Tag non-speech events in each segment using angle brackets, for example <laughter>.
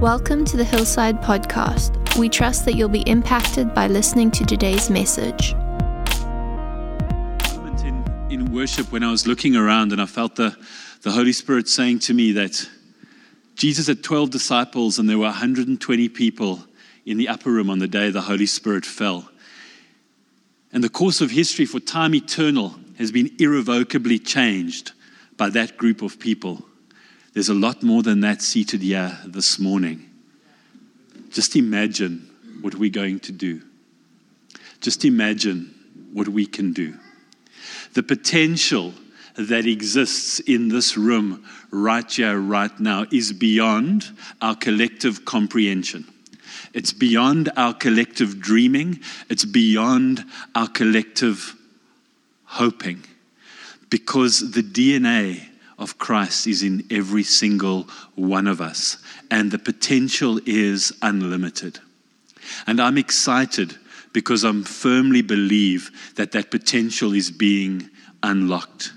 Welcome to the Hillside Podcast. We trust that you'll be impacted by listening to today's message. in, in worship when I was looking around and I felt the, the Holy Spirit saying to me that Jesus had 12 disciples and there were 120 people in the upper room on the day the Holy Spirit fell. And the course of history for time eternal has been irrevocably changed by that group of people. There's a lot more than that seated here this morning. Just imagine what we're going to do. Just imagine what we can do. The potential that exists in this room right here, right now, is beyond our collective comprehension. It's beyond our collective dreaming. It's beyond our collective hoping. Because the DNA of Christ is in every single one of us, and the potential is unlimited. And I'm excited because I firmly believe that that potential is being unlocked.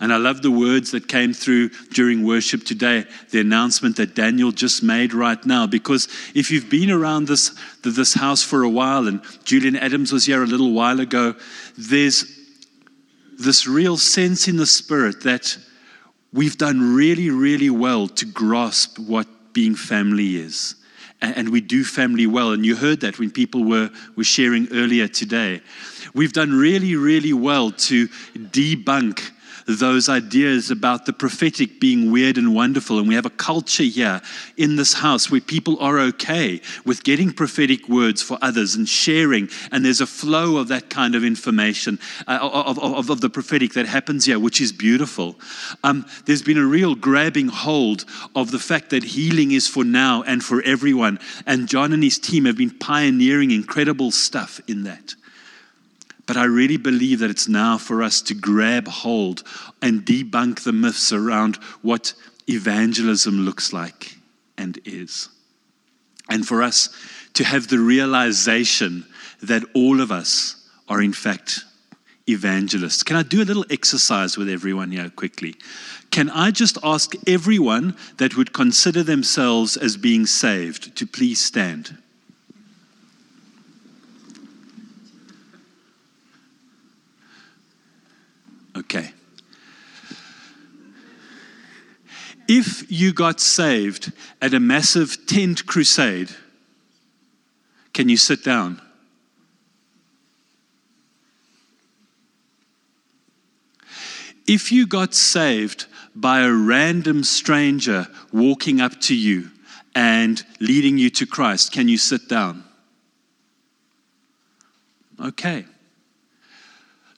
And I love the words that came through during worship today, the announcement that Daniel just made right now. Because if you've been around this, this house for a while, and Julian Adams was here a little while ago, there's this real sense in the spirit that we've done really, really well to grasp what being family is. And we do family well. And you heard that when people were, were sharing earlier today. We've done really, really well to debunk those ideas about the prophetic being weird and wonderful. And we have a culture here in this house where people are okay with getting prophetic words for others and sharing. And there's a flow of that kind of information, uh, of, of, of, the prophetic that happens here, which is beautiful. Um, there's been a real grabbing hold of the fact that healing is for now and for everyone. And John and his team have been pioneering incredible stuff in that. But I really believe that it's now for us to grab hold and debunk the myths around what evangelism looks like and is. And for us to have the realization that all of us are, in fact, evangelists. Can I do a little exercise with everyone here quickly? Can I just ask everyone that would consider themselves as being saved to please stand? Okay. If you got saved at a massive tent crusade, can you sit down? If you got saved by a random stranger walking up to you and leading you to Christ, can you sit down? Okay.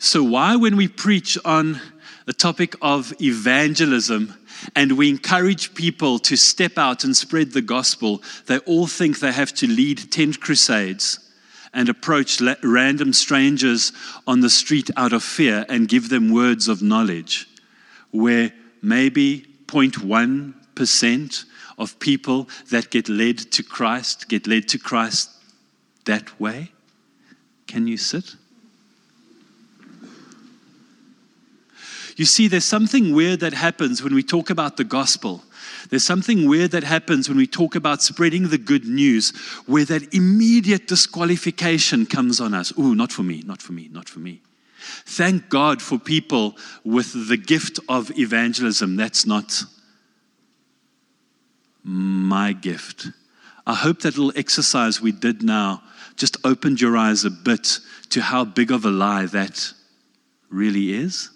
So, why, when we preach on the topic of evangelism and we encourage people to step out and spread the gospel, they all think they have to lead tent crusades and approach random strangers on the street out of fear and give them words of knowledge, where maybe 0.1% of people that get led to Christ get led to Christ that way? Can you sit? You see, there's something weird that happens when we talk about the gospel. There's something weird that happens when we talk about spreading the good news, where that immediate disqualification comes on us. Ooh, not for me, not for me, not for me. Thank God for people with the gift of evangelism. That's not my gift. I hope that little exercise we did now just opened your eyes a bit to how big of a lie that really is.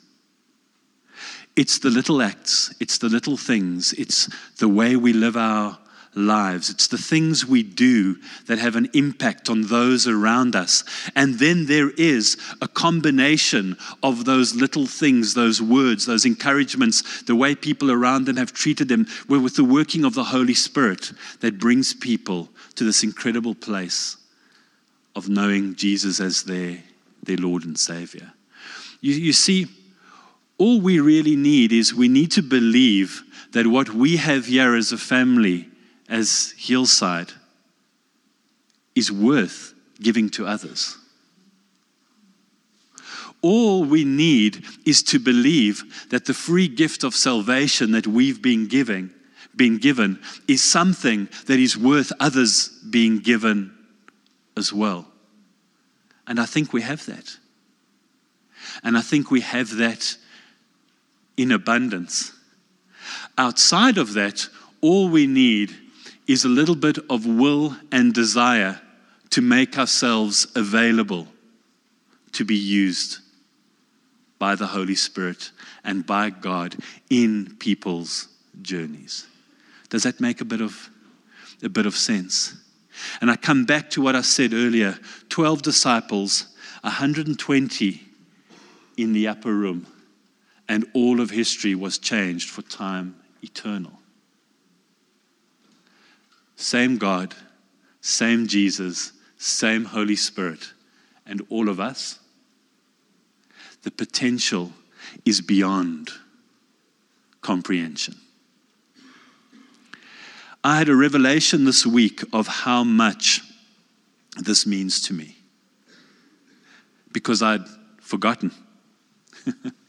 It's the little acts, it's the little things, it's the way we live our lives. It's the things we do that have an impact on those around us. And then there is a combination of those little things, those words, those encouragements, the way people around them have treated them, where with the working of the Holy Spirit that brings people to this incredible place of knowing Jesus as their, their Lord and Savior. You, you see, all we really need is we need to believe that what we have here as a family, as Hillside, is worth giving to others. All we need is to believe that the free gift of salvation that we've been giving, been given is something that is worth others being given as well. And I think we have that. And I think we have that in abundance. Outside of that, all we need is a little bit of will and desire to make ourselves available to be used by the Holy Spirit and by God in people's journeys. Does that make a bit of a bit of sense? And I come back to what I said earlier 12 disciples, 120 in the upper room, and all of history was changed for time eternal. Same God, same Jesus, same Holy Spirit, and all of us. The potential is beyond comprehension. I had a revelation this week of how much this means to me because I'd forgotten. <laughs>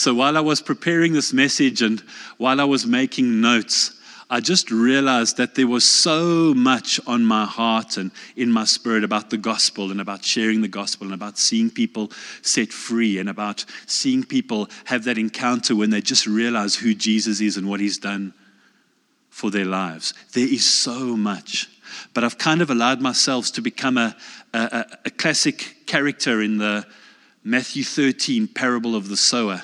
so while I was preparing this message and while I was making notes, I just realized that there was so much on my heart and in my spirit about the gospel and about sharing the gospel and about seeing people set free and about seeing people have that encounter when they just realize who Jesus is and what he's done for their lives. There is so much. But I've kind of allowed myself to become a, a, a classic character in the Matthew 13 parable of the sower.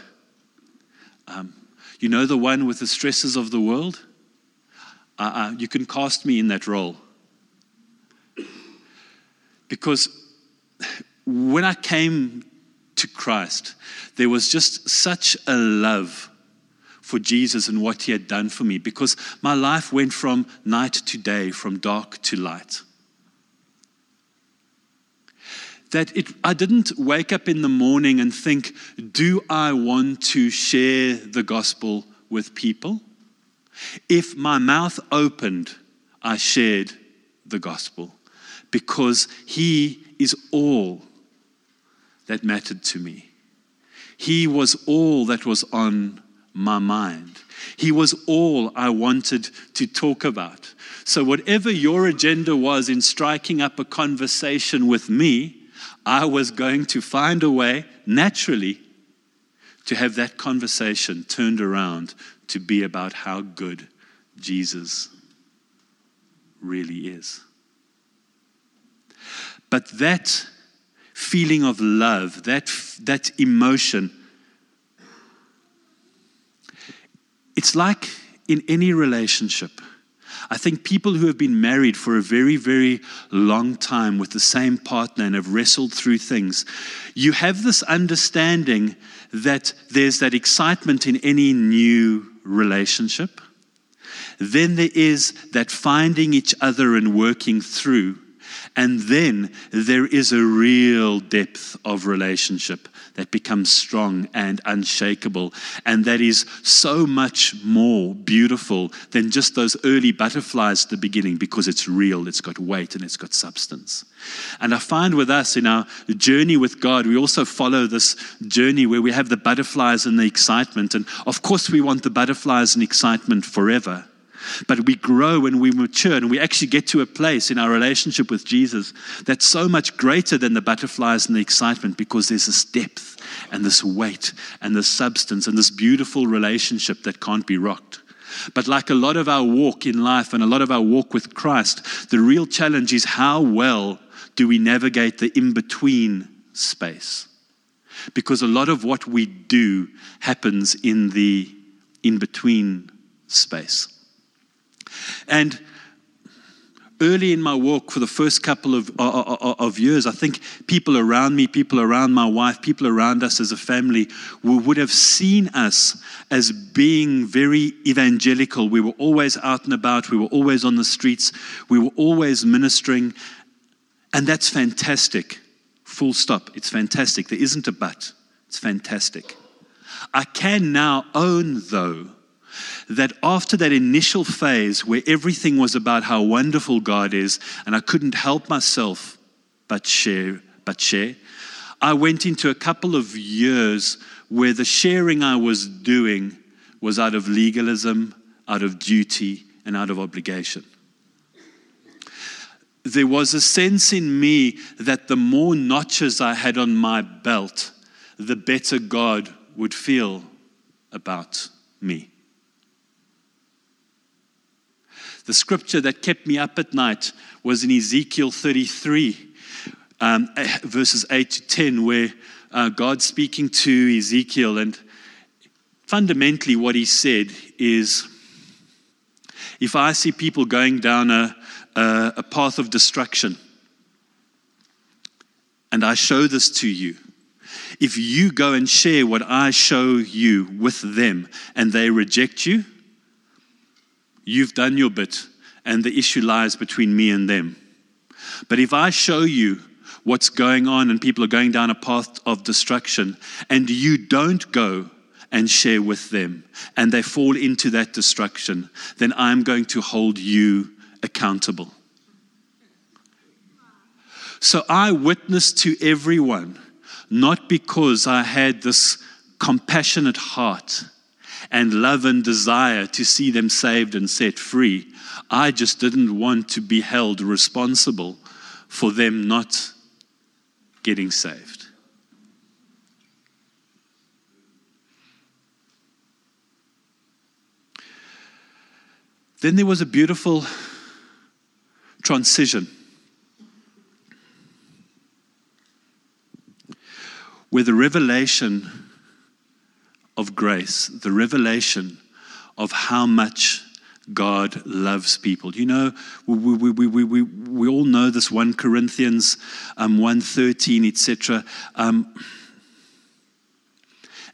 Um, you know the one with the stresses of the world? uh, uh, you can cast me in that role. Because when I came to Christ, there was just such a love for Jesus and what he had done for me because my life went from night to day, from dark to light. That it, I didn't wake up in the morning and think, do I want to share the gospel with people? If my mouth opened, I shared the gospel because He is all that mattered to me. He was all that was on my mind. He was all I wanted to talk about. So, whatever your agenda was in striking up a conversation with me, I was going to find a way naturally to have that conversation turned around to be about how good Jesus really is. But that feeling of love, that, that emotion, it's like in any relationship. I think people who have been married for a very, very long time with the same partner and have wrestled through things, you have this understanding that there's that excitement in any new relationship. Then there is that finding each other and working through. And then there is a real depth of relationship that becomes strong and unshakable. And that is so much more beautiful than just those early butterflies at the beginning because it's real, it's got weight, and it's got substance. And I find with us in our journey with God, we also follow this journey where we have the butterflies and the excitement. And of course, we want the butterflies and excitement forever. But we grow and we mature and we actually get to a place in our relationship with Jesus that's so much greater than the butterflies and the excitement because there's this depth and this weight and this substance and this beautiful relationship that can't be rocked. But like a lot of our walk in life and a lot of our walk with Christ, the real challenge is how well do we navigate the in between space? Because a lot of what we do happens in the in between space. And early in my walk, for the first couple of, of, of, years, I think people around me, people around my wife, people around us as a family would have seen us as being very evangelical. We were always out and about, we were always on the streets, we were always ministering. And that's fantastic. Full stop. It's fantastic. There isn't a but. It's fantastic. I can now own, though, that after that initial phase where everything was about how wonderful God is, and I couldn't help myself but share, but share, I went into a couple of years where the sharing I was doing was out of legalism, out of duty and out of obligation. There was a sense in me that the more notches I had on my belt, the better God would feel about me. The scripture that kept me up at night was in Ezekiel 33, um, verses 8 to 10, where uh, God speaking to Ezekiel, and fundamentally what he said is if I see people going down a, a, a path of destruction, and I show this to you, if you go and share what I show you with them and they reject you, You've done your bit, and the issue lies between me and them. But if I show you what's going on and people are going down a path of destruction, and you don't go and share with them, and they fall into that destruction, then I'm going to hold you accountable. So I witnessed to everyone, not because I had this compassionate heart and love and desire to see them saved and set free. I just didn't want to be held responsible for them not getting saved. Then there was a beautiful transition where the revelation of grace, the revelation of how much God loves people. You know, we, we, we, we, we, we all know this 1 Corinthians um, 1.13, etc. Um,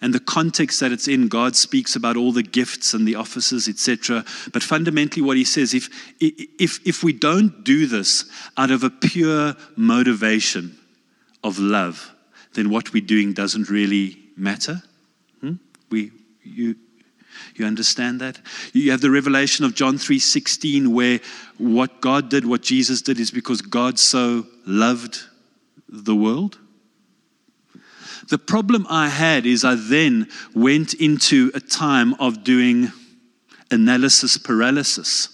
and the context that it's in, God speaks about all the gifts and the offices, etc. But fundamentally, what he says, if, if, if we don't do this out of a pure motivation of love, then what we're doing doesn't really matter. We, you, you understand that? You have the revelation of John 3:16 where what God did, what Jesus did is because God so loved the world. The problem I had is I then went into a time of doing analysis paralysis.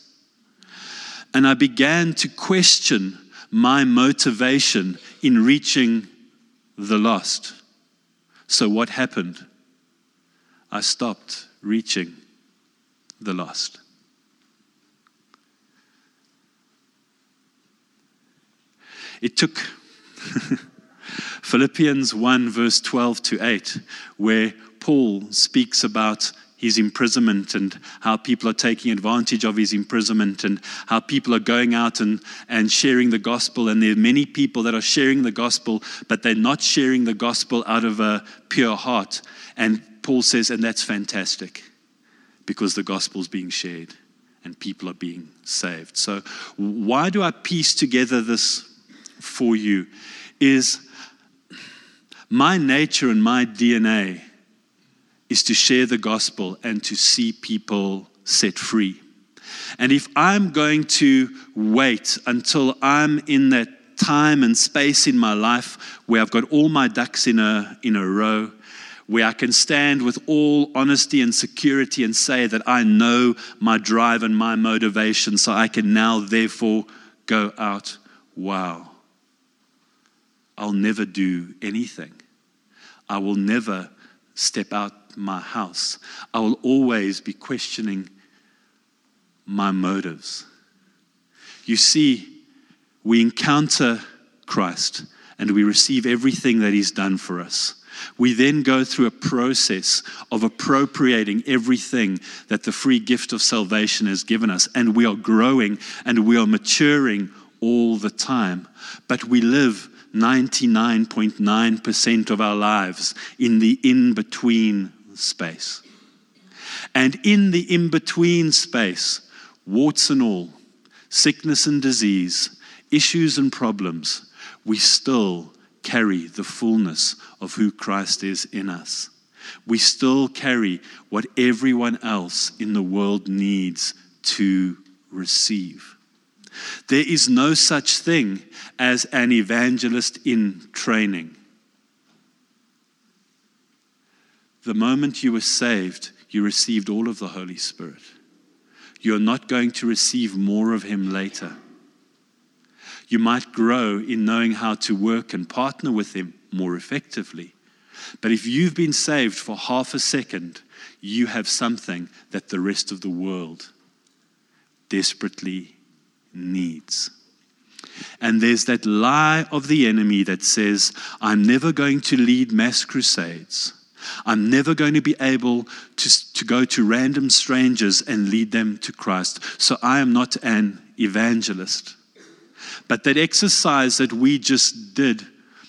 And I began to question my motivation in reaching the lost. So what happened? I stopped reaching the lost. It took <laughs> Philippians 1, verse 12 to 8, where Paul speaks about his imprisonment and how people are taking advantage of his imprisonment and how people are going out and, and sharing the gospel. And there are many people that are sharing the gospel, but they're not sharing the gospel out of a pure heart. And Paul says, and that's fantastic because the gospel is being shared and people are being saved. So, why do I piece together this for you? Is my nature and my DNA is to share the gospel and to see people set free. And if I'm going to wait until I'm in that time and space in my life where I've got all my ducks in a, in a row, where I can stand with all honesty and security and say that I know my drive and my motivation, so I can now, therefore, go out. Wow. I'll never do anything. I will never step out my house. I will always be questioning my motives. You see, we encounter Christ and we receive everything that He's done for us. We then go through a process of appropriating everything that the free gift of salvation has given us. And we are growing and we are maturing all the time. But we live 99.9% of our lives in the in between space. And in the in between space, warts and all, sickness and disease, issues and problems, we still carry the fullness of who Christ is in us. We still carry what everyone else in the world needs to receive. There is no such thing as an evangelist in training. The moment you were saved, you received all of the Holy Spirit. you're not going to receive more of Him later. You might grow in knowing how to work and partner with Him more effectively. But if you've been saved for half a second, you have something that the rest of the world desperately needs. And there's that lie of the enemy that says, I'm never going to lead mass crusades. I'm never going to be able to, to go to random strangers and lead them to Christ. So I am not an evangelist. But that exercise that we just did,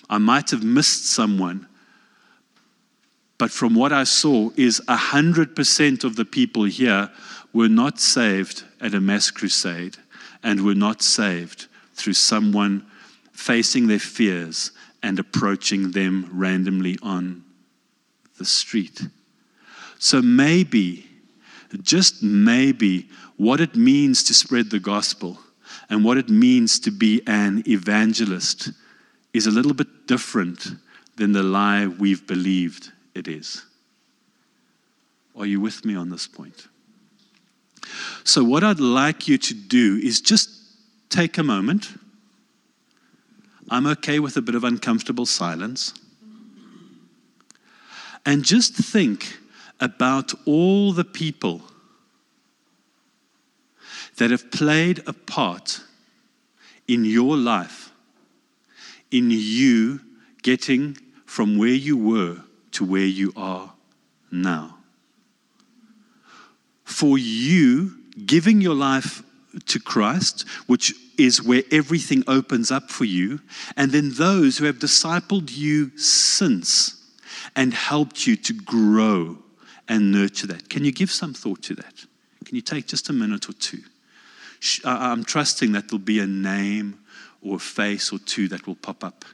I might have missed someone. But from what I saw, is 100% of the people here were not saved at a mass crusade and were not saved through someone facing their fears and approaching them randomly on the street. So maybe, just maybe, what it means to spread the gospel and what it means to be an evangelist is a little bit different than the lie we've believed it is. Are you with me on this point? So, what I'd like you to do is just take a moment. I'm okay with a bit of uncomfortable silence. And just think about all the people that have played a part in your life, in you getting from where you were to where you are now. For you giving your life to Christ, which is where everything opens up for you, and then those who have discipled you since and helped you to grow and nurture that. Can you give some thought to that? Can you take just a minute or two? Uh, I'm trusting that there'll be a name or a face or two that will pop up.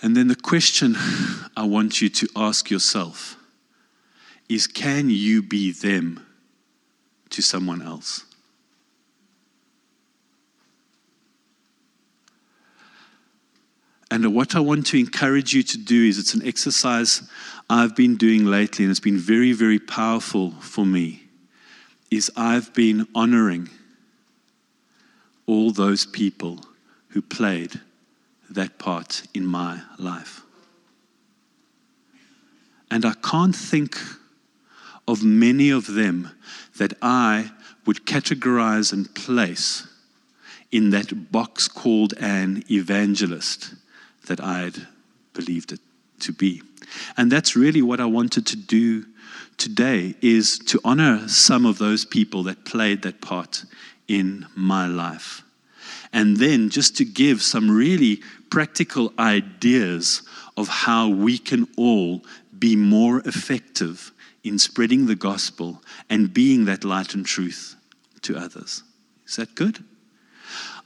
And then the question I want you to ask yourself is can you be them to someone else? And what I want to encourage you to do is it's an exercise I've been doing lately, and it's been very, very powerful for me. Is I've been honoring all those people who played that part in my life. And I can't think of many of them that I would categorize and place in that box called an evangelist that I'd believed it to be. And that's really what I wanted to do today is to honor some of those people that played that part in my life. And then just to give some really practical ideas of how we can all be more effective in spreading the gospel and being that light and truth to others. Is that good?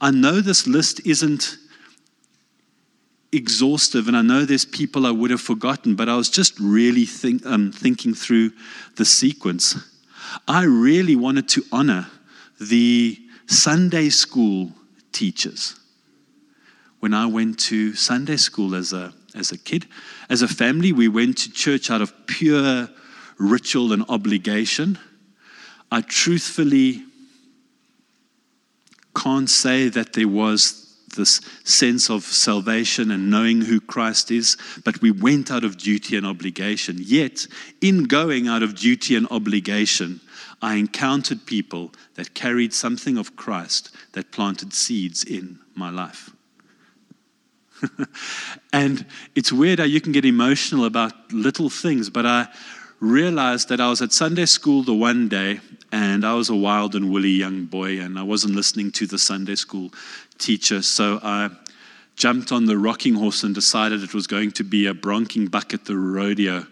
I know this list isn't exhaustive, and I know there's people I would have forgotten, but I was just really think, um, thinking through the sequence. I really wanted to honor the Sunday school teachers when I went to Sunday school as a, as a kid. As a family, we went to church out of pure ritual and obligation. I truthfully can't say that there was this sense of salvation and knowing who Christ is, but we went out of duty and obligation. Yet, in going out of duty and obligation, I encountered people that carried something of Christ that planted seeds in my life. <laughs> and it's weird how you can get emotional about little things, but I realized that I was at Sunday school the one day and I was a wild and woolly young boy and I wasn't listening to the Sunday school teacher. So I jumped on the rocking horse and decided it was going to be a bronking buck at the rodeo.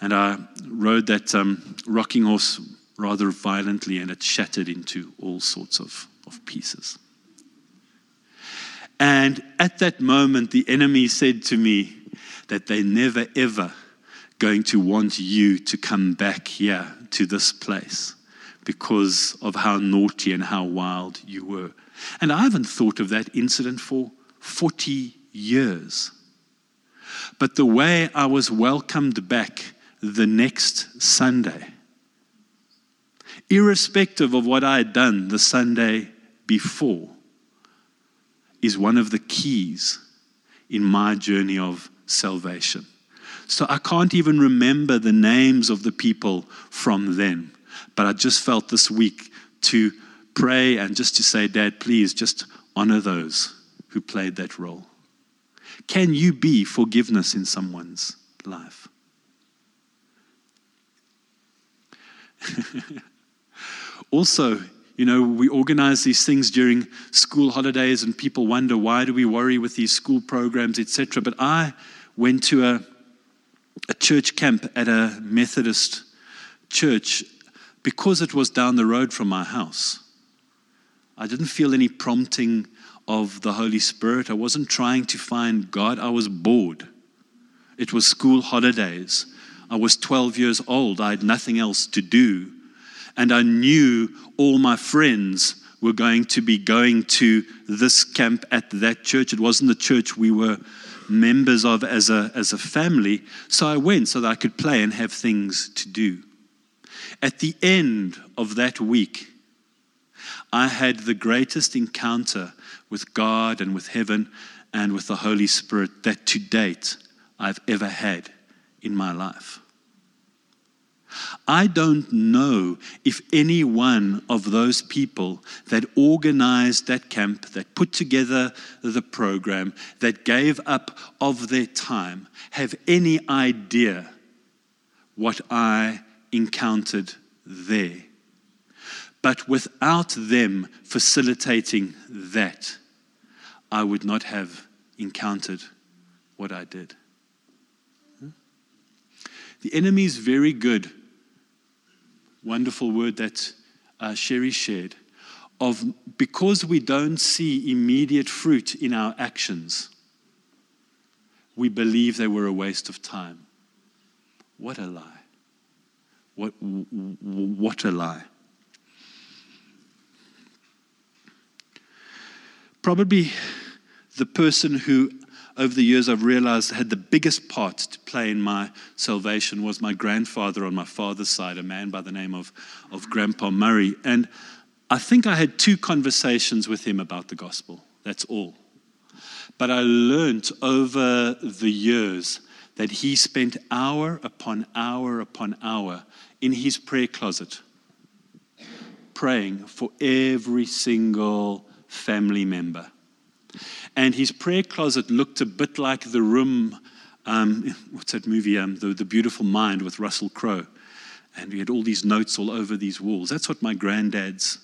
And I rode that um, rocking horse rather violently and it shattered into all sorts of, of pieces. And at that moment, the enemy said to me that they're never ever going to want you to come back here to this place because of how naughty and how wild you were. And I haven't thought of that incident for 40 years. But the way I was welcomed back the next Sunday, irrespective of what I had done the Sunday before, is one of the keys in my journey of salvation. So I can't even remember the names of the people from then. But I just felt this week to pray and just to say, Dad, please just honor those who played that role. Can you be forgiveness in someone's life? <laughs> also, you know, we organize these things during school holidays, and people wonder why do we worry with these school programs, etc. But I went to a, a church camp at a Methodist church because it was down the road from my house. I didn't feel any prompting of the Holy Spirit. I wasn't trying to find God. I was bored. It was school holidays. I was 12 years old. I had nothing else to do. And I knew all my friends were going to be going to this camp at that church. It wasn't the church we were members of as a, as a family. So I went so that I could play and have things to do. At the end of that week, I had the greatest encounter with God and with heaven and with the Holy Spirit that to date I've ever had in my life. I don't know if any one of those people that organized that camp, that put together the program, that gave up of their time, have any idea what I encountered there. But without them facilitating that, I would not have encountered what I did. The enemy is very good wonderful word that uh, Sherry shared of because we don't see immediate fruit in our actions, we believe they were a waste of time. What a lie. What, what a lie. Probably the person who over the years I've realized had the biggest part to play in my salvation was my grandfather on my father's side, a man by the name of, of Grandpa Murray. And I think I had two conversations with him about the gospel. That's all. But I learned over the years that he spent hour upon hour upon hour in his prayer closet praying for every single family member and his prayer closet looked a bit like the room. Um, <laughs> what's that movie? Um, the, the Beautiful Mind with Russell Crowe. And we had all these notes all over these walls. That's what my granddad's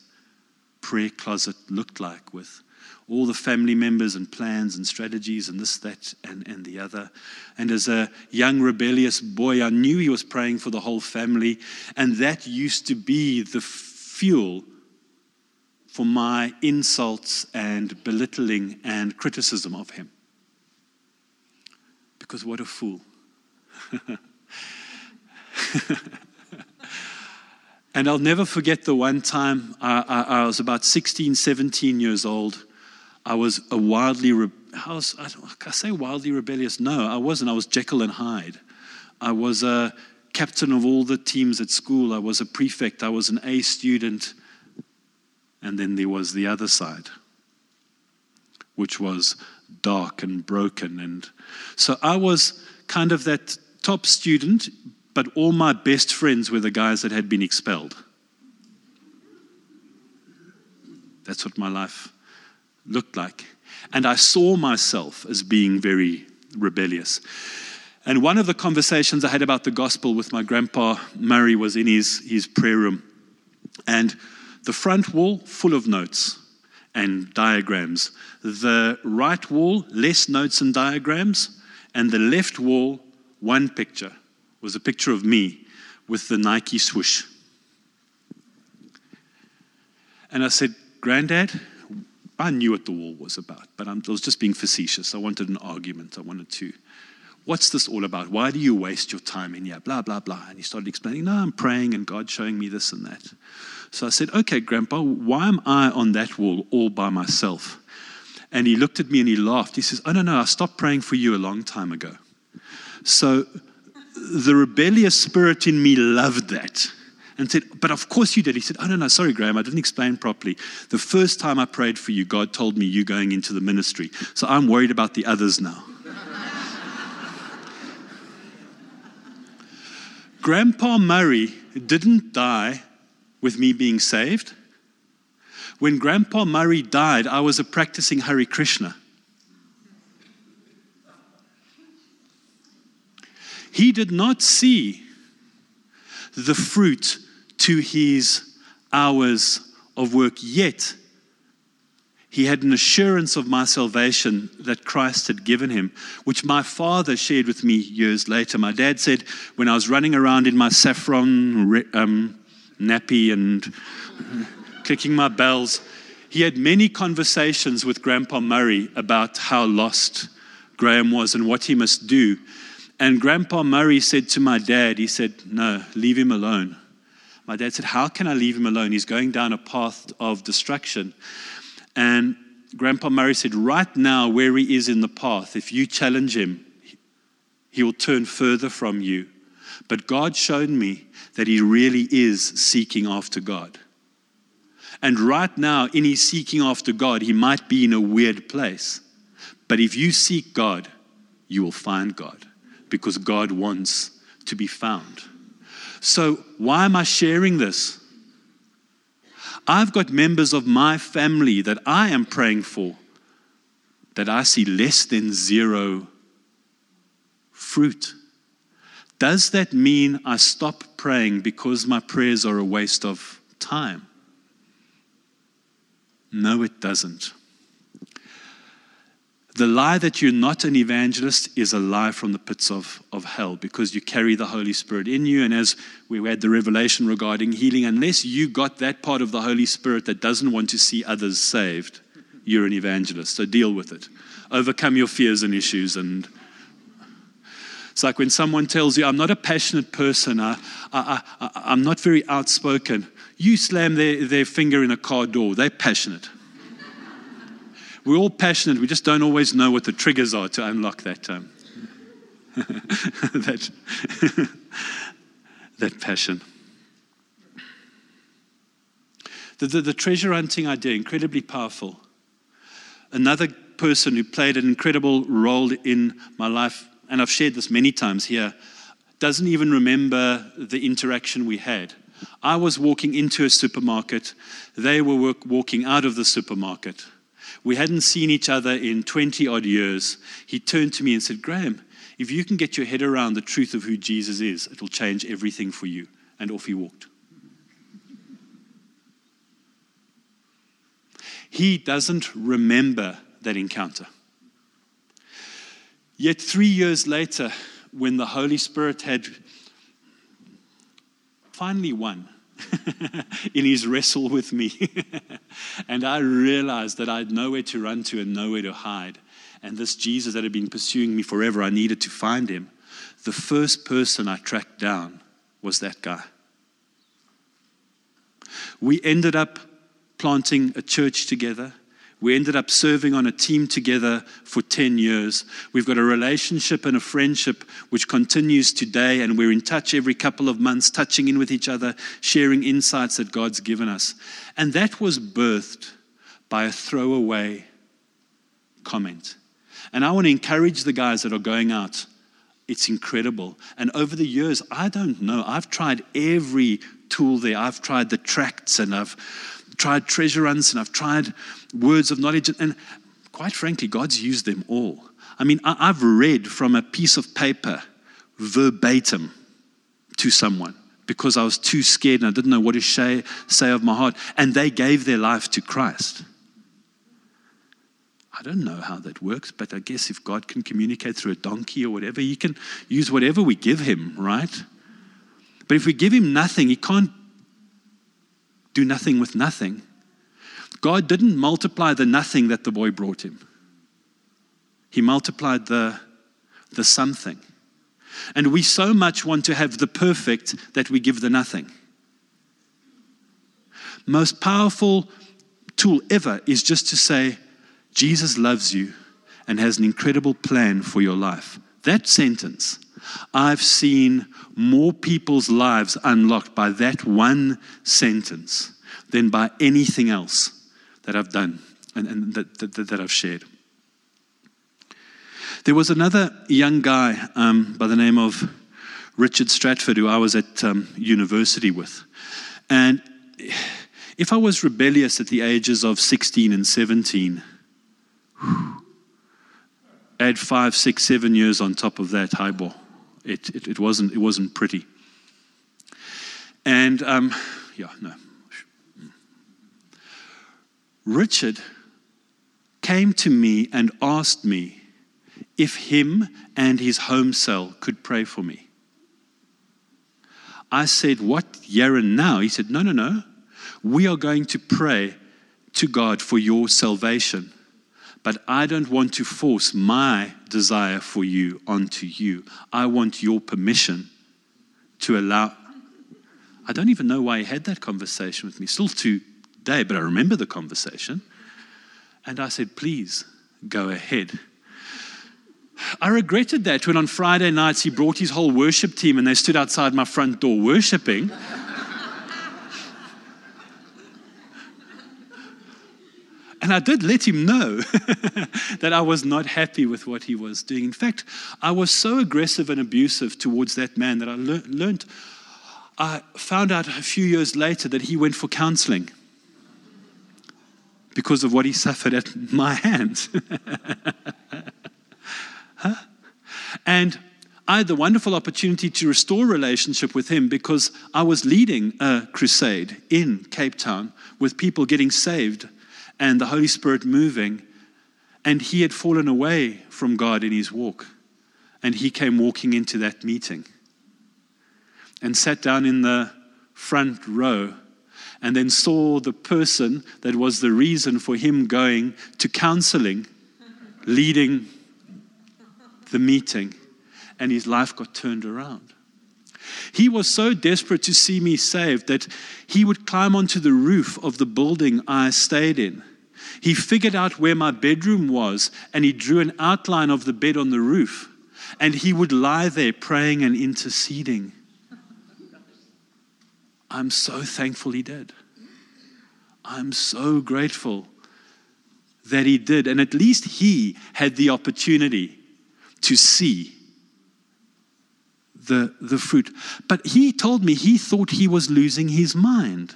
prayer closet looked like, with all the family members and plans and strategies and this, that, and, and the other. And as a young rebellious boy, I knew he was praying for the whole family. And that used to be the fuel for my insults and belittling and criticism of him. Because what a fool. <laughs> and I'll never forget the one time I, I, I, was about 16, 17 years old. I was a wildly, re- I, was, I, I say wildly rebellious? No, I wasn't. I was Jekyll and Hyde. I was a captain of all the teams at school. I was a prefect. I was an A student. And then there was the other side, which was dark and broken. And so I was kind of that top student, but all my best friends were the guys that had been expelled. That's what my life looked like. And I saw myself as being very rebellious. And one of the conversations I had about the gospel with my grandpa Murray was in his, his prayer room. And the front wall, full of notes and diagrams. The right wall, less notes and diagrams. And the left wall, one picture, was a picture of me with the Nike swoosh. And I said, Granddad, I knew what the wall was about, but I was just being facetious. I wanted an argument. I wanted to. What's this all about? Why do you waste your time in here? Blah, blah, blah. And he started explaining, No, I'm praying and God's showing me this and that. So I said, Okay, Grandpa, why am I on that wall all by myself? And he looked at me and he laughed. He says, Oh, no, no, I stopped praying for you a long time ago. So the rebellious spirit in me loved that and said, But of course you did. He said, Oh, no, no, sorry, Graeme, I didn't explain properly. The first time I prayed for you, God told me you're going into the ministry. So I'm worried about the others now. <laughs> Grandpa Murray didn't die with me being saved. When Grandpa Murray died, I was a practicing Hare Krishna. He did not see the fruit to his hours of work, yet he had an assurance of my salvation that Christ had given him, which my father shared with me years later. My dad said, when I was running around in my saffron um, nappy and <laughs> clicking my bells, he had many conversations with Grandpa Murray about how lost Graeme was and what he must do. And Grandpa Murray said to my dad, he said, No, leave him alone. My dad said, How can I leave him alone? He's going down a path of destruction. And Grandpa Murray said, Right now, where he is in the path, if you challenge him, he will turn further from you. But God showed me that he really is seeking after God. And right now, in his seeking after God, he might be in a weird place. But if you seek God, you will find God because God wants to be found. So, why am I sharing this? I've got members of my family that I am praying for that I see less than zero fruit. Does that mean I stop praying because my prayers are a waste of time? No, it doesn't. The lie that you're not an evangelist is a lie from the pits of, of hell because you carry the Holy Spirit in you. And as we had the revelation regarding healing, unless you got that part of the Holy Spirit that doesn't want to see others saved, you're an evangelist. So deal with it. Overcome your fears and issues. And it's like when someone tells you, I'm not a passionate person, I, I, I, I'm not very outspoken. You slam their, their finger in a car door, they're passionate. We're all passionate. We just don't always know what the triggers are to unlock that um, <laughs> that <laughs> that passion. The, the, the treasure hunting idea, incredibly powerful. Another person who played an incredible role in my life, and I've shared this many times here, doesn't even remember the interaction we had. I was walking into a supermarket, they were walking out of the supermarket. We hadn't seen each other in 20 odd years. He turned to me and said, Graeme, if you can get your head around the truth of who Jesus is, it will change everything for you. And off he walked. He doesn't remember that encounter. Yet, three years later, when the Holy Spirit had finally won, <laughs> in his wrestle with me. <laughs> and I realized that I had nowhere to run to and nowhere to hide. And this Jesus that had been pursuing me forever, I needed to find him. The first person I tracked down was that guy. We ended up planting a church together. We ended up serving on a team together for 10 years. We've got a relationship and a friendship which continues today, and we're in touch every couple of months, touching in with each other, sharing insights that God's given us. And that was birthed by a throwaway comment. And I want to encourage the guys that are going out. It's incredible. And over the years, I don't know, I've tried every tool there. I've tried the tracts and I've tried treasure hunts and I've tried words of knowledge. And quite frankly, God's used them all. I mean, I've read from a piece of paper verbatim to someone because I was too scared and I didn't know what to say, say of my heart. And they gave their life to Christ. I don't know how that works, but I guess if God can communicate through a donkey or whatever, He can use whatever we give Him, right? But if we give Him nothing, He can't do nothing with nothing. God didn't multiply the nothing that the boy brought him, He multiplied the, the something. And we so much want to have the perfect that we give the nothing. most powerful tool ever is just to say, Jesus loves you and has an incredible plan for your life. That sentence, I've seen more people's lives unlocked by that one sentence than by anything else that I've done and, and that, that, that, I've shared. There was another young guy um, by the name of Richard Stratford, who I was at um, university with. And if I was rebellious at the ages of 16 and 17, add five, six, seven years on top of that highball. It, it, it wasn't, it wasn't pretty. And um, yeah, no. Richard came to me and asked me if him and his home cell could pray for me. I said, What, Yaron, now? He said, No, no, no. We are going to pray to God for your salvation. But I don't want to force my desire for you onto you. I want your permission to allow. I don't even know why he had that conversation with me, still today, but I remember the conversation. And I said, Please go ahead. I regretted that when on Friday nights he brought his whole worship team and they stood outside my front door worshiping. And I did let him know <laughs> that I was not happy with what he was doing. In fact, I was so aggressive and abusive towards that man that I le- learned, I found out a few years later that he went for counseling because of what he suffered at my hands. <laughs> huh? And I had the wonderful opportunity to restore relationship with him because I was leading a crusade in Cape Town with people getting saved and the Holy Spirit moving. And he had fallen away from God in his walk. And he came walking into that meeting and sat down in the front row and then saw the person that was the reason for him going to counseling leading the meeting. And his life got turned around. He was so desperate to see me saved that he would climb onto the roof of the building I stayed in he figured out where my bedroom was and he drew an outline of the bed on the roof. And he would lie there praying and interceding. I'm so thankful he did. I'm so grateful that he did. And at least he had the opportunity to see the, the fruit. But he told me he thought he was losing his mind.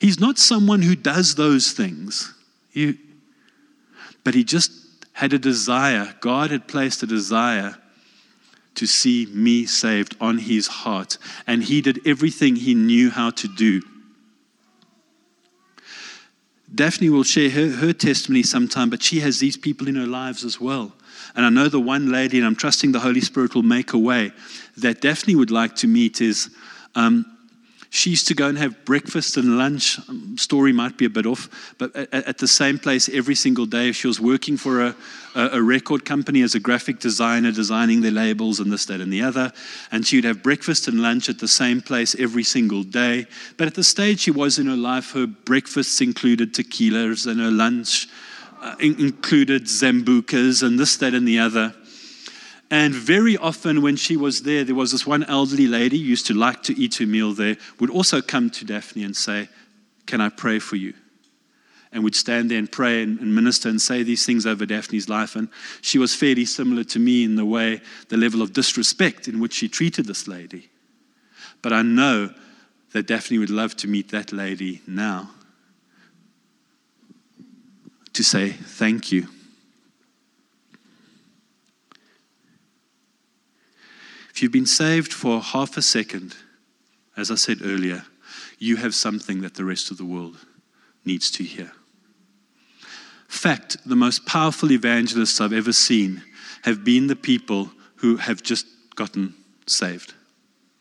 He's not someone who does those things. He, but he just had a desire. God had placed a desire to see me saved on his heart. And he did everything he knew how to do. Daphne will share her, her testimony sometime, but she has these people in her lives as well. And I know the one lady, and I'm trusting the Holy Spirit will make a way, that Daphne would like to meet is um, she used to go and have breakfast and lunch. Um, story might be a bit off, but at, the same place every single day. She was working for a, a, a, record company as a graphic designer, designing their labels and this, that, and the other. And she would have breakfast and lunch at the same place every single day. But at the stage she was in her life, her breakfasts included tequilas and her lunch uh, in, included sambucas and this, that, and the other. And very often, when she was there, there was this one elderly lady who used to like to eat her meal there, would also come to Daphne and say, Can I pray for you? And would stand there and pray and, and minister and say these things over Daphne's life. And she was fairly similar to me in the way, the level of disrespect in which she treated this lady. But I know that Daphne would love to meet that lady now to say thank you. If you've been saved for half a second, as I said earlier, you have something that the rest of the world needs to hear. Fact, the most powerful evangelists I've ever seen have been the people who have just gotten saved.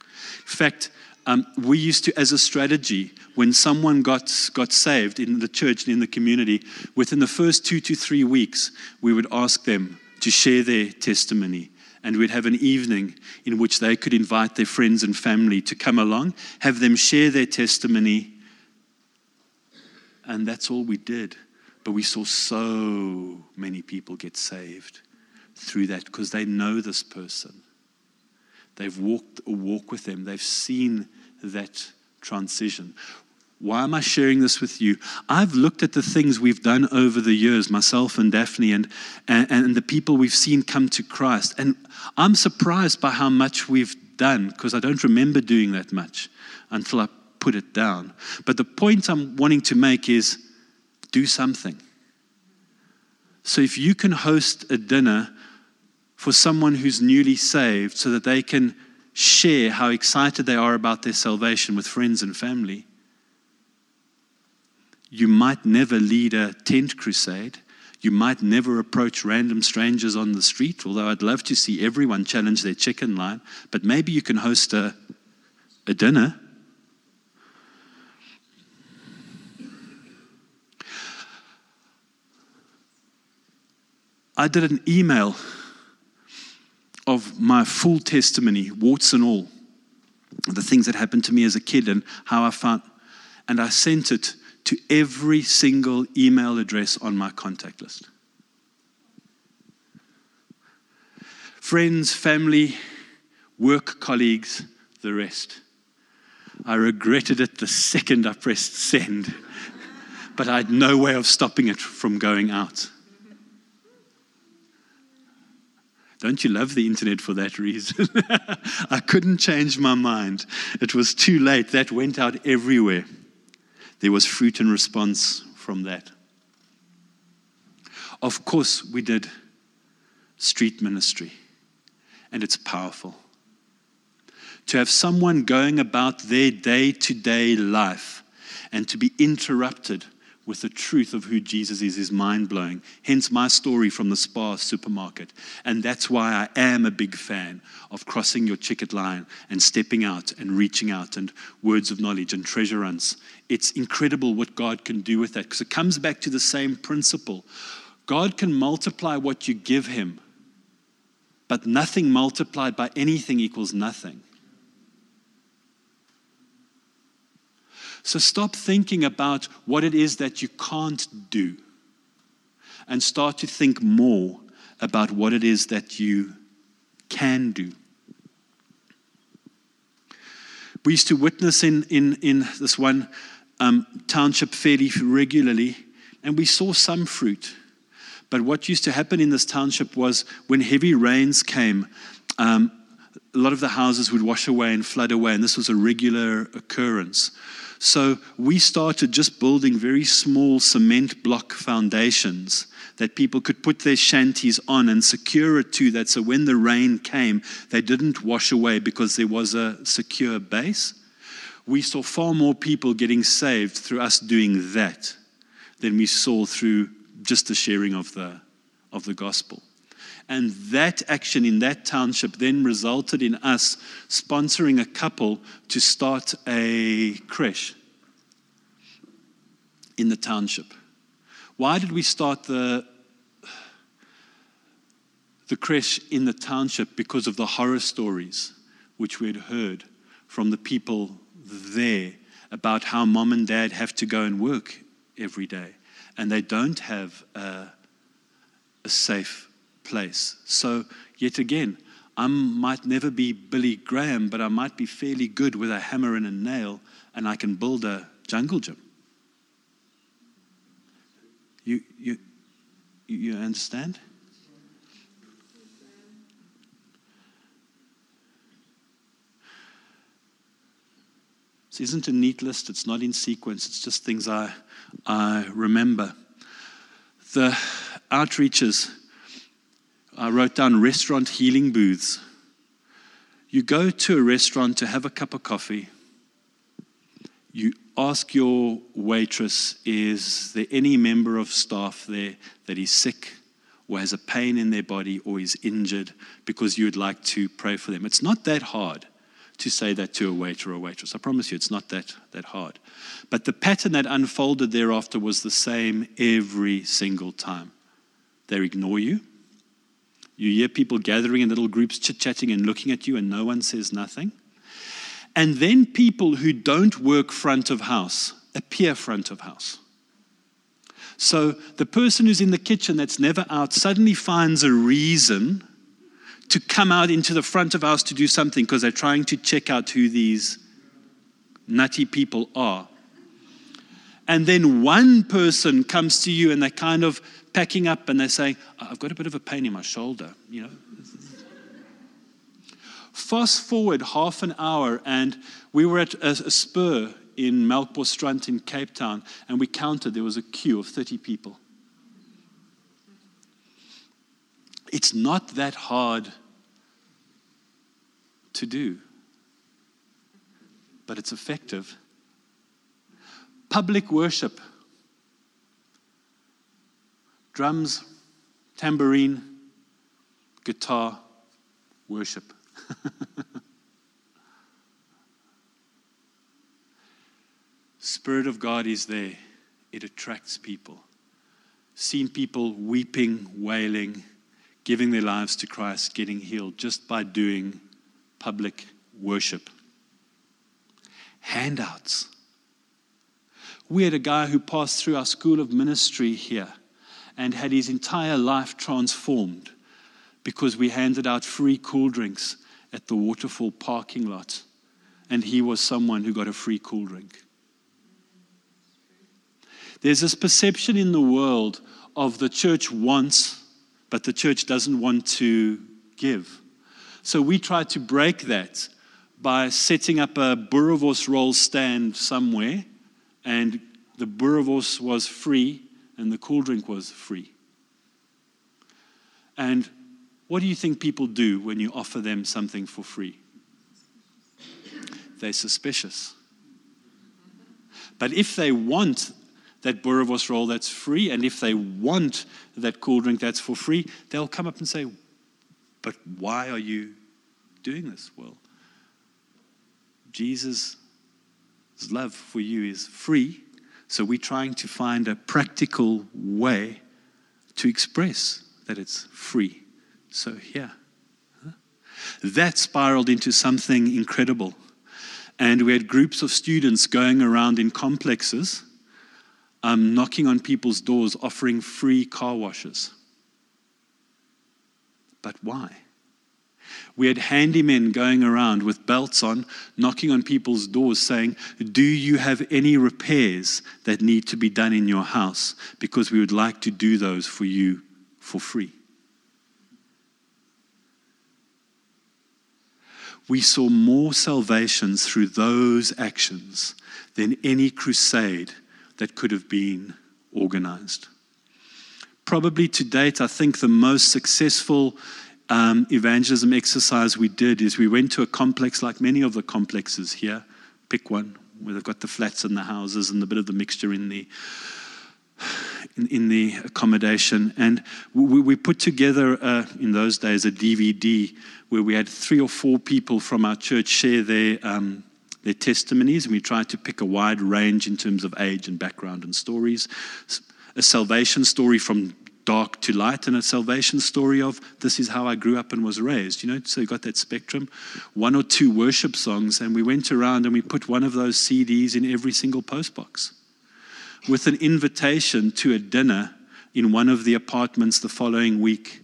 In fact, um, we used to, as a strategy, when someone got, got saved in the church and in the community, within the first two to three weeks, we would ask them to share their testimony and we'd have an evening in which they could invite their friends and family to come along, have them share their testimony, And that's all we did. But we saw so many people get saved through that because they know this person. They've walked a walk with them, they've seen that transition. Why am I sharing this with you? I've looked at the things we've done over the years, myself and Daphne, and, and, and the people we've seen come to Christ. And I'm surprised by how much we've done because I don't remember doing that much until I put it down. But the point I'm wanting to make is do something. So if you can host a dinner for someone who's newly saved so that they can share how excited they are about their salvation with friends and family, you might never lead a tent crusade. You might never approach random strangers on the street, although I'd love to see everyone challenge their chicken line. But maybe you can host a, a dinner. I did an email of my full testimony, warts and all, the things that happened to me as a kid and how I found, and I sent it to every single email address on my contact list. Friends, family, work colleagues, the rest. I regretted it the second I pressed send, <laughs> but I had no way of stopping it from going out. Don't you love the internet for that reason? <laughs> I couldn't change my mind. It was too late. That went out everywhere. There was fruit and response from that. Of course, we did street ministry, and it's powerful. To have someone going about their day to day life and to be interrupted with the truth of who Jesus is is mind blowing. Hence my story from the Spar supermarket. And that's why I am a big fan of crossing your chicken line and stepping out and reaching out and words of knowledge and treasure hunts. It's incredible what God can do with that because it comes back to the same principle. God can multiply what you give Him, but nothing multiplied by anything equals nothing. So stop thinking about what it is that you can't do and start to think more about what it is that you can do. We used to witness in, in, in this one um, township fairly regularly, and we saw some fruit. But what used to happen in this township was when heavy rains came, um, a lot of the houses would wash away and flood away, and this was a regular occurrence. So we started just building very small cement block foundations that people could put their shanties on and secure it to that so when the rain came, they didn't wash away because there was a secure base. We saw far more people getting saved through us doing that than we saw through just the sharing of the, of the gospel. And that action in that township then resulted in us sponsoring a couple to start a creche in the township. Why did we start the, the creche in the township? Because of the horror stories which we had heard from the people there about how mom and dad have to go and work every day and they don't have a, a safe place. So, yet again, I might never be Billy Graham, but I might be fairly good with a hammer and a nail, and I can build a jungle gym. You, you, you understand? This isn't a neat list, it's not in sequence, it's just things I, I remember. The outreaches I wrote down restaurant healing booths. You go to a restaurant to have a cup of coffee. You ask your waitress, is there any member of staff there that is sick or has a pain in their body or is injured because you would like to pray for them? It's not that hard to say that to a waiter or waitress. I promise you, it's not that, that hard. But the pattern that unfolded thereafter was the same every single time. They ignore you you hear people gathering in little groups, chit chatting and looking at you, and no one says nothing. And then people who don't work front of house appear front of house. So the person who's in the kitchen that's never out suddenly finds a reason to come out into the front of house to do something because they're trying to check out who these nutty people are. And then one person comes to you and they're kind of packing up and they're saying, oh, I've got a bit of a pain in my shoulder, you know. Fast forward half an hour, and we were at a, a spur in Melkbosstrand in Cape Town, and we counted there was a queue of 30 people. It's not that hard to do, but it's effective. Public worship drums, tambourine, guitar, worship. <laughs> Spirit of God is there. It attracts people. Seen people weeping, wailing, giving their lives to Christ, getting healed just by doing public worship. Handouts. We had a guy who passed through our school of ministry here and had his entire life transformed because we handed out free cool drinks at the waterfall parking lot. And he was someone who got a free cool drink. There's this perception in the world of the church wants, but the church doesn't want to give. So we try to break that by setting up a Boerewors roll stand somewhere, and the Boerewors was free and the cool drink was free. And what do you think people do when you offer them something for free? They're suspicious. But if they want that Boerewors roll that's free, and if they want that cool drink that's for free, they'll come up and say, But why are you doing this? Well, Jesus' love for you is free, so we're trying to find a practical way to express that it's free. So, yeah. That spiraled into something incredible. And we had groups of students going around in complexes, um, knocking on people's doors, offering free car washes. But why? We had handymen going around with belts on, knocking on people's doors saying, Do you have any repairs that need to be done in your house? Because we would like to do those for you for free. We saw more salvations through those actions than any crusade that could have been organized. Probably to date, I think the most successful um, evangelism exercise we did is we went to a complex like many of the complexes here. Pick one where they've got the flats and the houses and a bit of the mixture in the in, in the accommodation. And we, we put together uh, in those days a DVD where we had three or four people from our church share their um, their testimonies, and we tried to pick a wide range in terms of age and background and stories. A salvation story from dark to light and a salvation story of this is how I grew up and was raised. You know, so you got that spectrum. One or two worship songs, and we went around and we put one of those CDs in every single postbox with an invitation to a dinner in one of the apartments the following week,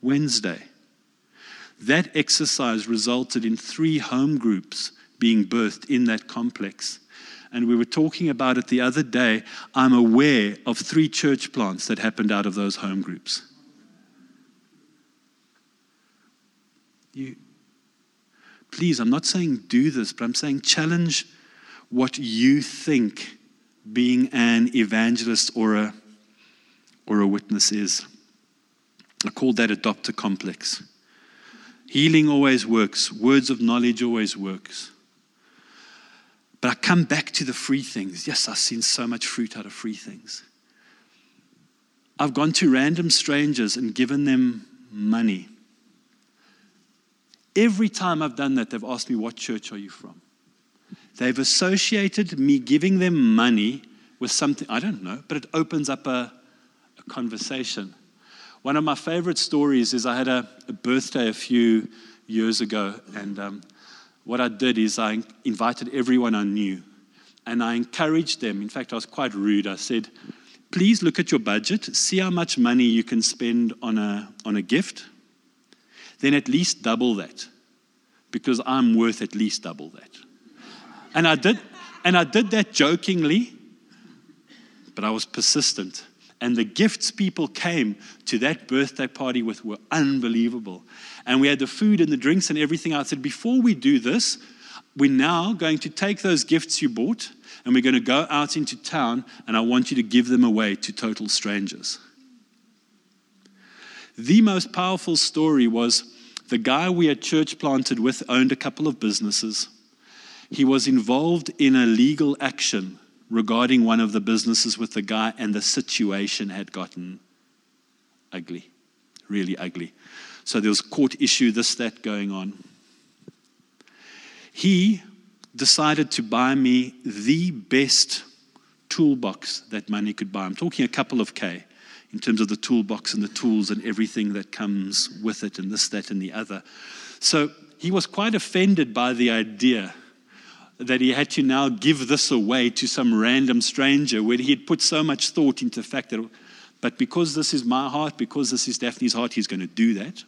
Wednesday. That exercise resulted in three home groups being birthed in that complex and we were talking about it the other day. I'm aware of three church plants that happened out of those home groups. You, please, I'm not saying do this, but I'm saying challenge what you think being an evangelist or a, or a witness is. I call that adopter complex. Healing always works, words of knowledge always works. But I come back to the free things. Yes, I've seen so much fruit out of free things. I've gone to random strangers and given them money. Every time I've done that, they've asked me, What church are you from? They've associated me giving them money with something, I don't know, but it opens up a, a conversation. One of my favorite stories is I had a, a birthday a few years ago, and um, what I did is I invited everyone I knew and I encouraged them. In fact, I was quite rude. I said, please look at your budget, see how much money you can spend on a, on a gift, then at least double that because I'm worth at least double that. And I did, and I did that jokingly, but I was persistent. And the gifts people came to that birthday party with were unbelievable. And we had the food and the drinks and everything. I said, before we do this, we're now going to take those gifts you bought and we're going to go out into town and I want you to give them away to total strangers. The most powerful story was the guy we had church planted with owned a couple of businesses. He was involved in a legal action regarding one of the businesses with the guy, and the situation had gotten ugly, really ugly. So there was court issue, this, that going on. He decided to buy me the best toolbox that money could buy. I'm talking a couple of K in terms of the toolbox and the tools and everything that comes with it, and this, that, and the other. So he was quite offended by the idea that he had to now give this away to some random stranger where he had put so much thought into the fact that, but because this is my heart, because this is Daphne's heart, he's going to do that.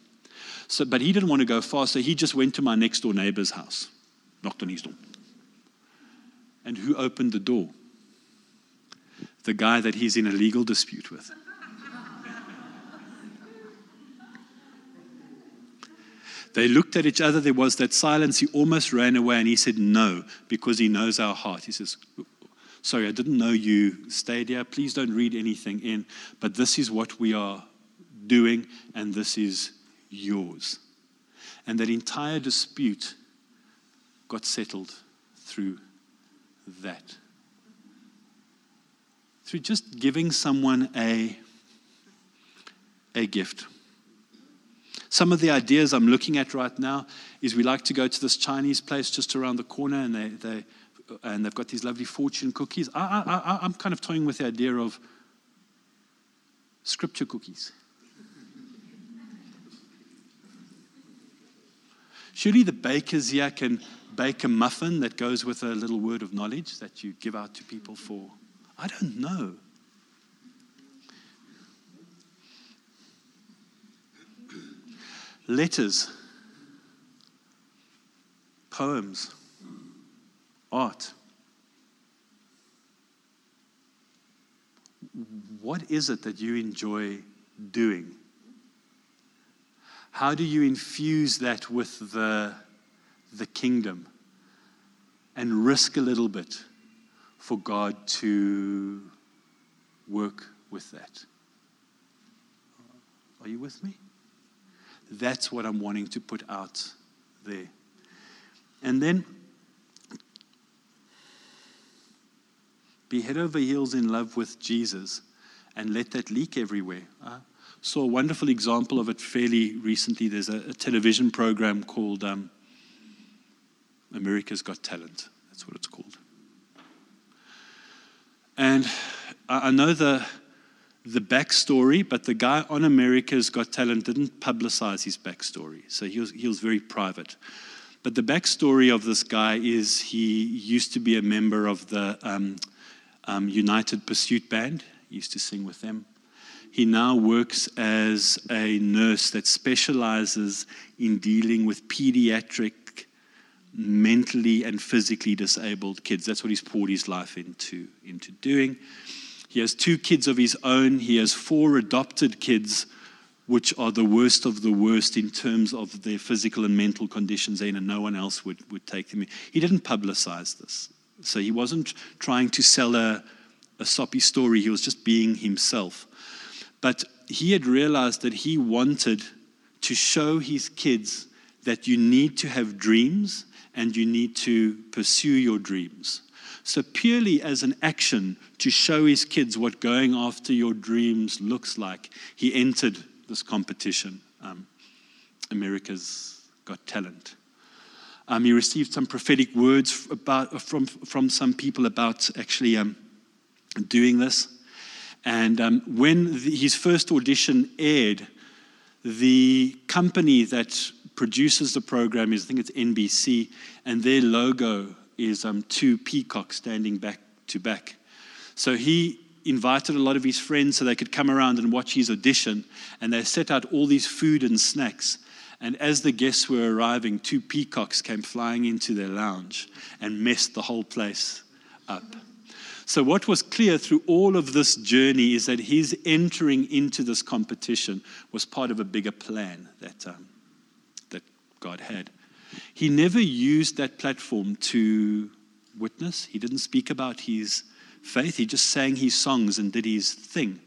So, but he didn't want to go far, so he just went to my next door neighbor's house, knocked on his door. And who opened the door? The guy that he's in a legal dispute with. They looked at each other. There was that silence. He almost ran away and he said, No, because he knows our heart. He says, Sorry, I didn't know you stayed here. Please don't read anything in. But this is what we are doing, and this is yours. And that entire dispute got settled through that. Through just giving someone a, a gift. Some of the ideas I'm looking at right now is we like to go to this Chinese place just around the corner, and they, they and they've got these lovely fortune cookies. I, I, I'm kind of toying with the idea of scripture cookies. Surely the bakers here can bake a muffin that goes with a little word of knowledge that you give out to people for. I don't know. Letters, poems, art. What is it that you enjoy doing? How do you infuse that with the, the kingdom and risk a little bit for God to work with that? Are you with me? That's what I'm wanting to put out there. And then be head over heels in love with Jesus and let that leak everywhere. I saw a wonderful example of it fairly recently. There's a, a television program called um, America's Got Talent. That's what it's called. And I, I know the the backstory, but the guy on America's Got Talent didn't publicize his backstory. So he was, he was very private. But the backstory of this guy is he used to be a member of the um, um, United Pursuit Band, he used to sing with them. He now works as a nurse that specializes in dealing with pediatric, mentally and physically disabled kids. That's what he's poured his life into, into doing. He has two kids of his own. He has four adopted kids, which are the worst of the worst in terms of their physical and mental conditions and no one else would, would take them in. He didn't publicize this. So he wasn't trying to sell a, a soppy story, he was just being himself. But he had realized that he wanted to show his kids that you need to have dreams and you need to pursue your dreams. So, purely as an action to show his kids what going after your dreams looks like, he entered this competition. Um, America's Got Talent. Um, he received some prophetic words about, from, from some people about actually um, doing this. And um, when the, his first audition aired, the company that produces the program is, I think it's NBC, and their logo is um, two peacocks standing back to back. So he invited a lot of his friends so they could come around and watch his audition. And they set out all these food and snacks. And as the guests were arriving, two peacocks came flying into their lounge and messed the whole place up. So, what was clear through all of this journey is that his entering into this competition was part of a bigger plan that, um, that God had. He never used that platform to witness, he didn't speak about his faith, he just sang his songs and did his thing.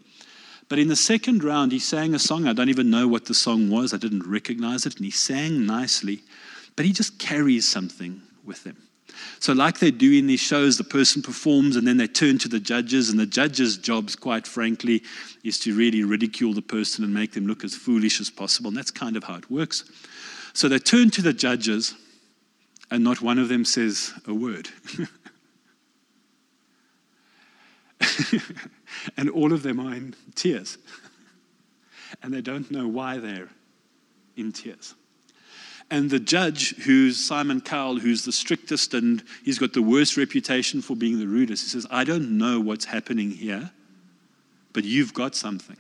But in the second round, he sang a song. I don't even know what the song was, I didn't recognize it, and he sang nicely, but he just carries something with him. So, like they do in these shows, the person performs and then they turn to the judges, and the judges' jobs, quite frankly, is to really ridicule the person and make them look as foolish as possible. And that's kind of how it works. So, they turn to the judges, and not one of them says a word. <laughs> and all of them are in tears. And they don't know why they're in tears. And the judge, who's Simon Cowell, who's the strictest and he's got the worst reputation for being the rudest, he says, I don't know what's happening here, but you've got something.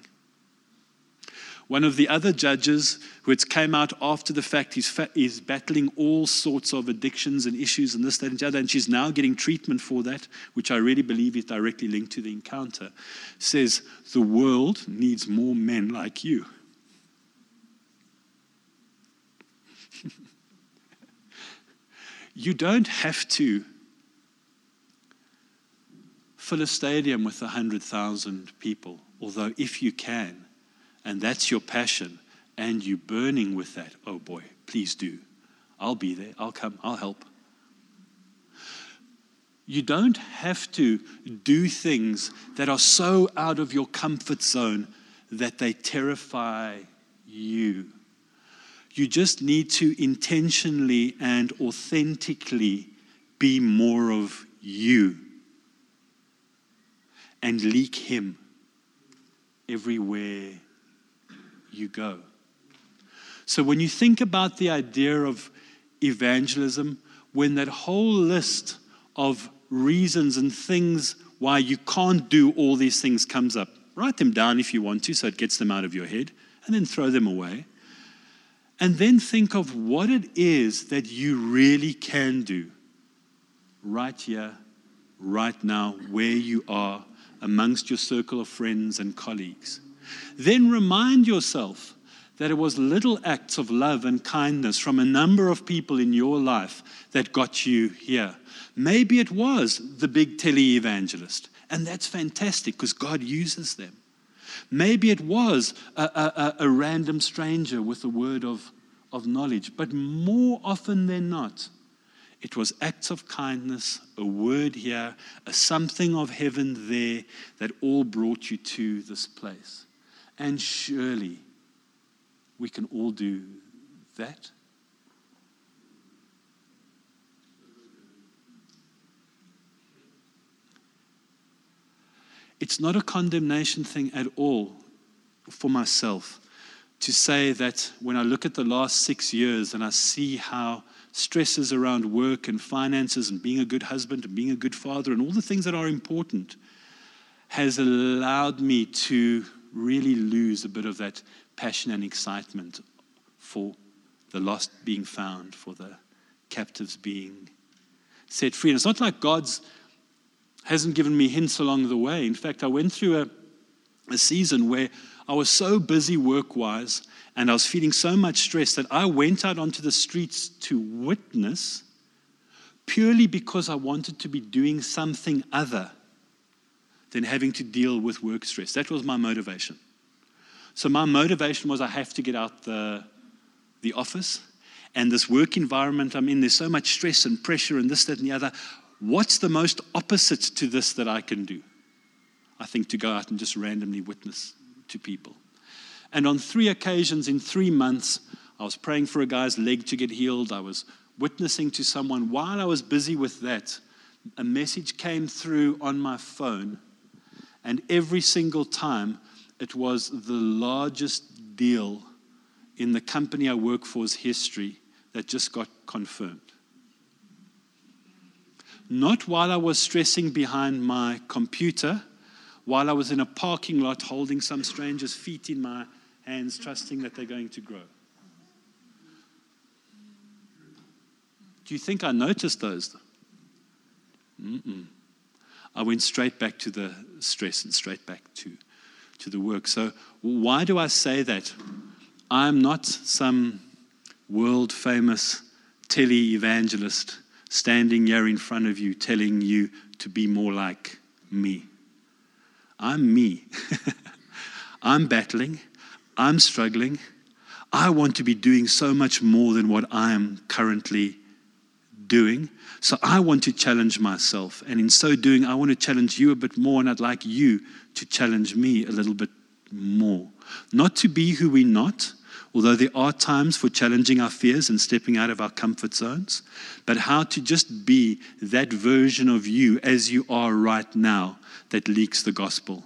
One of the other judges, who came out after the fact, he's, fa- he's battling all sorts of addictions and issues and this, that, and the other, and she's now getting treatment for that, which I really believe is directly linked to the encounter, says, The world needs more men like you. <laughs> you don't have to fill a stadium with 100,000 people, although if you can, and that's your passion, and you're burning with that, oh boy, please do. I'll be there. I'll come. I'll help. You don't have to do things that are so out of your comfort zone that they terrify you. You just need to intentionally and authentically be more of you and leak Him everywhere you go. So when you think about the idea of evangelism, when that whole list of reasons and things why you can't do all these things comes up, write them down if you want to so it gets them out of your head, and then throw them away. And then think of what it is that you really can do right here, right now, where you are, amongst your circle of friends and colleagues. Then remind yourself that it was little acts of love and kindness from a number of people in your life that got you here. Maybe it was the big tele evangelist, and that's fantastic because God uses them. Maybe it was a, a, a, random stranger with a word of, of knowledge, but more often than not, it was acts of kindness, a word here, a something of heaven there that all brought you to this place. And surely we can all do that. It's not a condemnation thing at all for myself to say that when I look at the last six years and I see how stresses around work and finances and being a good husband and being a good father and all the things that are important has allowed me to really lose a bit of that passion and excitement for the lost being found, for the captives being set free. And it's not like God's hasn't given me hints along the way. In fact, I went through a, a season where I was so busy work wise and I was feeling so much stress that I went out onto the streets to witness purely because I wanted to be doing something other than having to deal with work stress. That was my motivation. So my motivation was I have to get out the, the office and this work environment I'm in. There's so much stress and pressure and this, that, and the other. What's the most opposite to this that I can do? I think to go out and just randomly witness to people. And on three occasions in three months, I was praying for a guy's leg to get healed. I was witnessing to someone. While I was busy with that, a message came through on my phone and every single time, it was the largest deal in the company I work for's history that just got confirmed. Not while I was stressing behind my computer, while I was in a parking lot holding some stranger's feet in my hands, trusting that they're going to grow. Do you think I noticed those? Mm-mm. I went straight back to the stress and straight back to, to the work. So, why do I say that? I'm not some world famous tele evangelist standing here in front of you telling you to be more like me. I'm me. <laughs> I'm battling. I'm struggling. I want to be doing so much more than what I am currently doing. So I want to challenge myself. And in so doing, I want to challenge you a bit more. And I'd like you to challenge me a little bit more. Not to be who we're not, although there are times for challenging our fears and stepping out of our comfort zones, but how to just be that version of you as you are right now that leaks the gospel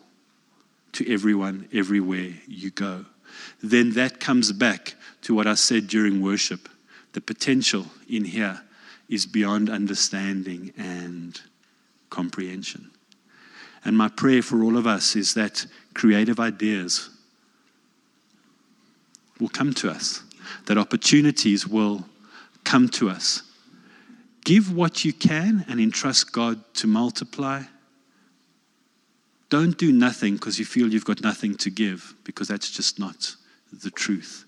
to everyone, everywhere you go. Then that comes back to what I said during worship. The potential in here is beyond understanding and comprehension. And my prayer for all of us is that creative ideas will come to us, that opportunities will come to us. Give what you can and entrust God to multiply. Don't do nothing because you feel you've got nothing to give, because that's just not the truth.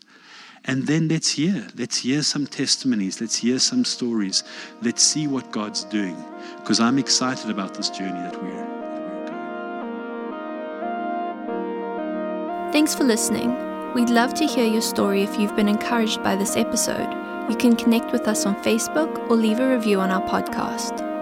And then let's hear. Let's hear some testimonies. Let's hear some stories. Let's see what God's doing. Because I'm excited about this journey that we're, that. Thanks for listening. We'd love to hear your story if you've been encouraged by this episode. You can connect with us on Facebook or leave a review on our podcast.